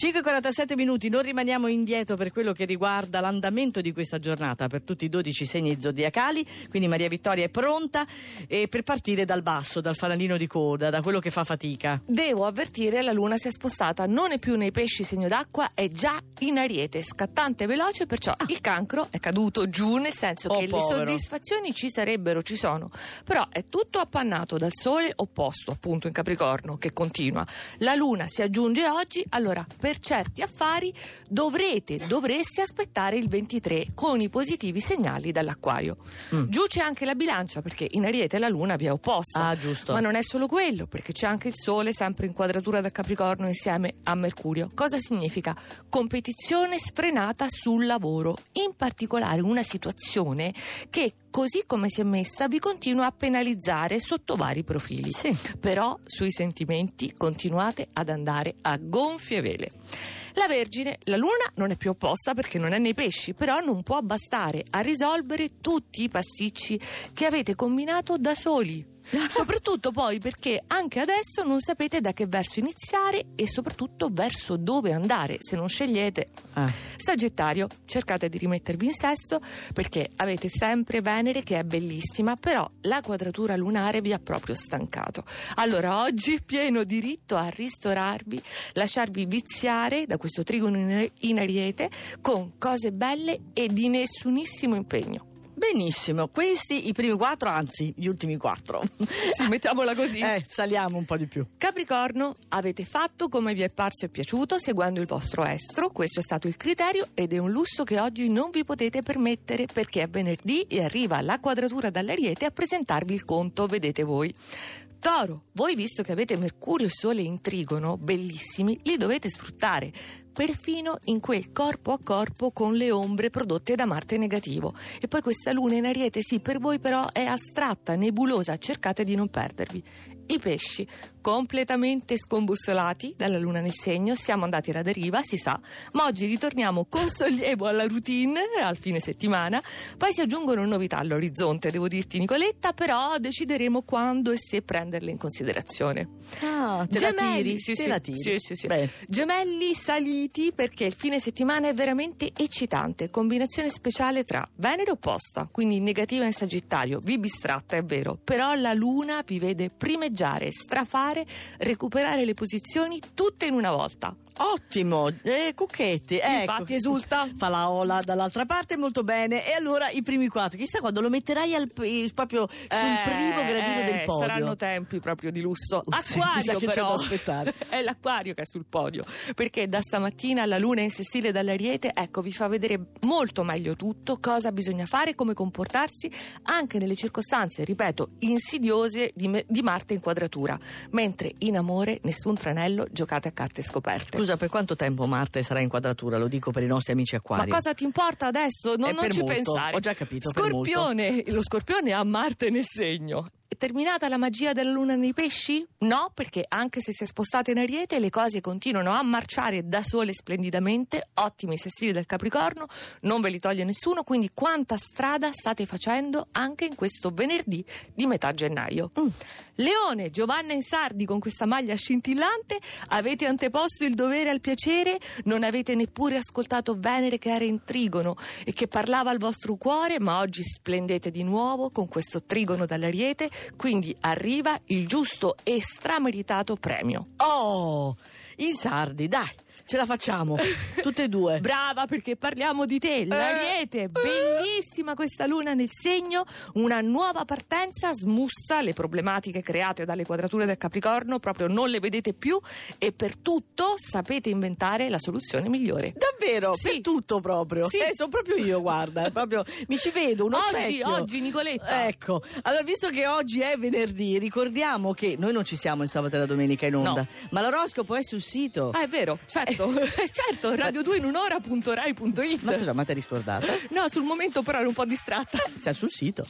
5.47 minuti, non rimaniamo indietro per quello che riguarda l'andamento di questa giornata per tutti i 12 segni zodiacali, quindi Maria Vittoria è pronta eh, per partire dal basso, dal fanalino di coda, da quello che fa fatica. Devo avvertire, la luna si è spostata, non è più nei pesci segno d'acqua, è già in ariete, scattante e veloce, perciò ah. il cancro è caduto giù, nel senso oh, che povero. le soddisfazioni ci sarebbero, ci sono, però è tutto appannato dal sole opposto, appunto in Capricorno, che continua. La luna si aggiunge oggi, allora per per certi affari dovrete, dovreste aspettare il 23 con i positivi segnali dall'acquario. Mm. Giù c'è anche la bilancia perché in Ariete la Luna vi è opposta. Ah, giusto. Ma non è solo quello perché c'è anche il Sole sempre in quadratura da Capricorno insieme a Mercurio. Cosa significa? Competizione sfrenata sul lavoro, in particolare una situazione che così come si è messa vi continua a penalizzare sotto vari profili. Sì. Però sui sentimenti continuate ad andare a gonfie vele. La Vergine, la Luna non è più opposta perché non è nei pesci, però non può bastare a risolvere tutti i passicci che avete combinato da soli. soprattutto poi perché anche adesso non sapete da che verso iniziare e soprattutto verso dove andare se non scegliete. Ah. Sagittario, cercate di rimettervi in sesto perché avete sempre Venere che è bellissima, però la quadratura lunare vi ha proprio stancato. Allora oggi pieno diritto a ristorarvi, lasciarvi viziare da questo trigono in ariete con cose belle e di nessunissimo impegno. Benissimo, questi i primi quattro, anzi gli ultimi quattro. Sì, mettiamola così. Eh, saliamo un po' di più. Capricorno, avete fatto come vi è parso e piaciuto seguendo il vostro estro, questo è stato il criterio ed è un lusso che oggi non vi potete permettere perché è venerdì e arriva la quadratura dall'Ariete a presentarvi il conto, vedete voi. Toro, voi visto che avete Mercurio e Sole in trigono, bellissimi, li dovete sfruttare perfino in quel corpo a corpo con le ombre prodotte da Marte negativo. E poi questa luna in ariete, sì, per voi però è astratta, nebulosa, cercate di non perdervi. I pesci, completamente scombussolati dalla luna nel segno, siamo andati alla deriva, si sa, ma oggi ritorniamo con sollievo alla routine al fine settimana. Poi si aggiungono novità all'orizzonte, devo dirti Nicoletta, però decideremo quando e se prenderle in considerazione. Ah, te Gemelli, la tiri? Sì, te sì, la tiri. sì, sì, sì. Gemelli saliti perché il fine settimana è veramente eccitante, combinazione speciale tra Venere opposta, quindi negativa in Sagittario, vi bistratta è vero, però la luna vi vede primeggiare, strafare fare, recuperare le posizioni tutte in una volta. Ottimo, eh, Cucchetti. Ecco. Infatti esulta. Fa la ola dall'altra parte molto bene. E allora i primi quattro, chissà quando lo metterai al, proprio sul eh, primo gradino eh, del podio. Saranno tempi proprio di lusso. Acquario però. aspettare. è l'acquario che è sul podio. Perché da stamattina la luna in sestile dall'ariete, ecco, vi fa vedere molto meglio tutto, cosa bisogna fare, come comportarsi, anche nelle circostanze, ripeto, insidiose di, di Marte in quadratura. Mentre in amore nessun tranello giocate a carte scoperte. Scusa, per quanto tempo Marte sarà in quadratura? Lo dico per i nostri amici acquari. Ma cosa ti importa adesso? Non, non ci molto. pensare. Ho già capito. Scorpione, lo scorpione ha Marte nel segno terminata la magia della luna nei pesci? No, perché anche se si è spostata in ariete le cose continuano a marciare da sole splendidamente, ottimi sestili del Capricorno, non ve li toglie nessuno, quindi quanta strada state facendo anche in questo venerdì di metà gennaio. Mm. Leone, Giovanna Insardi con questa maglia scintillante, avete anteposto il dovere al piacere, non avete neppure ascoltato Venere che era in trigono e che parlava al vostro cuore, ma oggi splendete di nuovo con questo trigono dall'ariete quindi arriva il giusto e strameritato premio. Oh, in sardi, dai ce la facciamo, tutte e due. Brava perché parliamo di te, l'Ariete, eh. bellissima questa luna nel segno, una nuova partenza, smussa le problematiche create dalle quadrature del Capricorno, proprio non le vedete più e per tutto sapete inventare la soluzione migliore. Davvero? Sì. Per tutto proprio? Sì. Eh, sono proprio io, guarda, proprio mi ci vedo, uno oggi, specchio. Oggi, Nicoletta. Ecco, allora visto che oggi è venerdì, ricordiamo che noi non ci siamo il sabato e la domenica in onda, no. ma l'oroscopo è sul sito. Ah, è vero, certo certo, certo, radio 2 in un'ora.rai.it. Ma scusa, ma ti hai riscordata? No, sul momento però ero un po' distratta. Sei sul sito.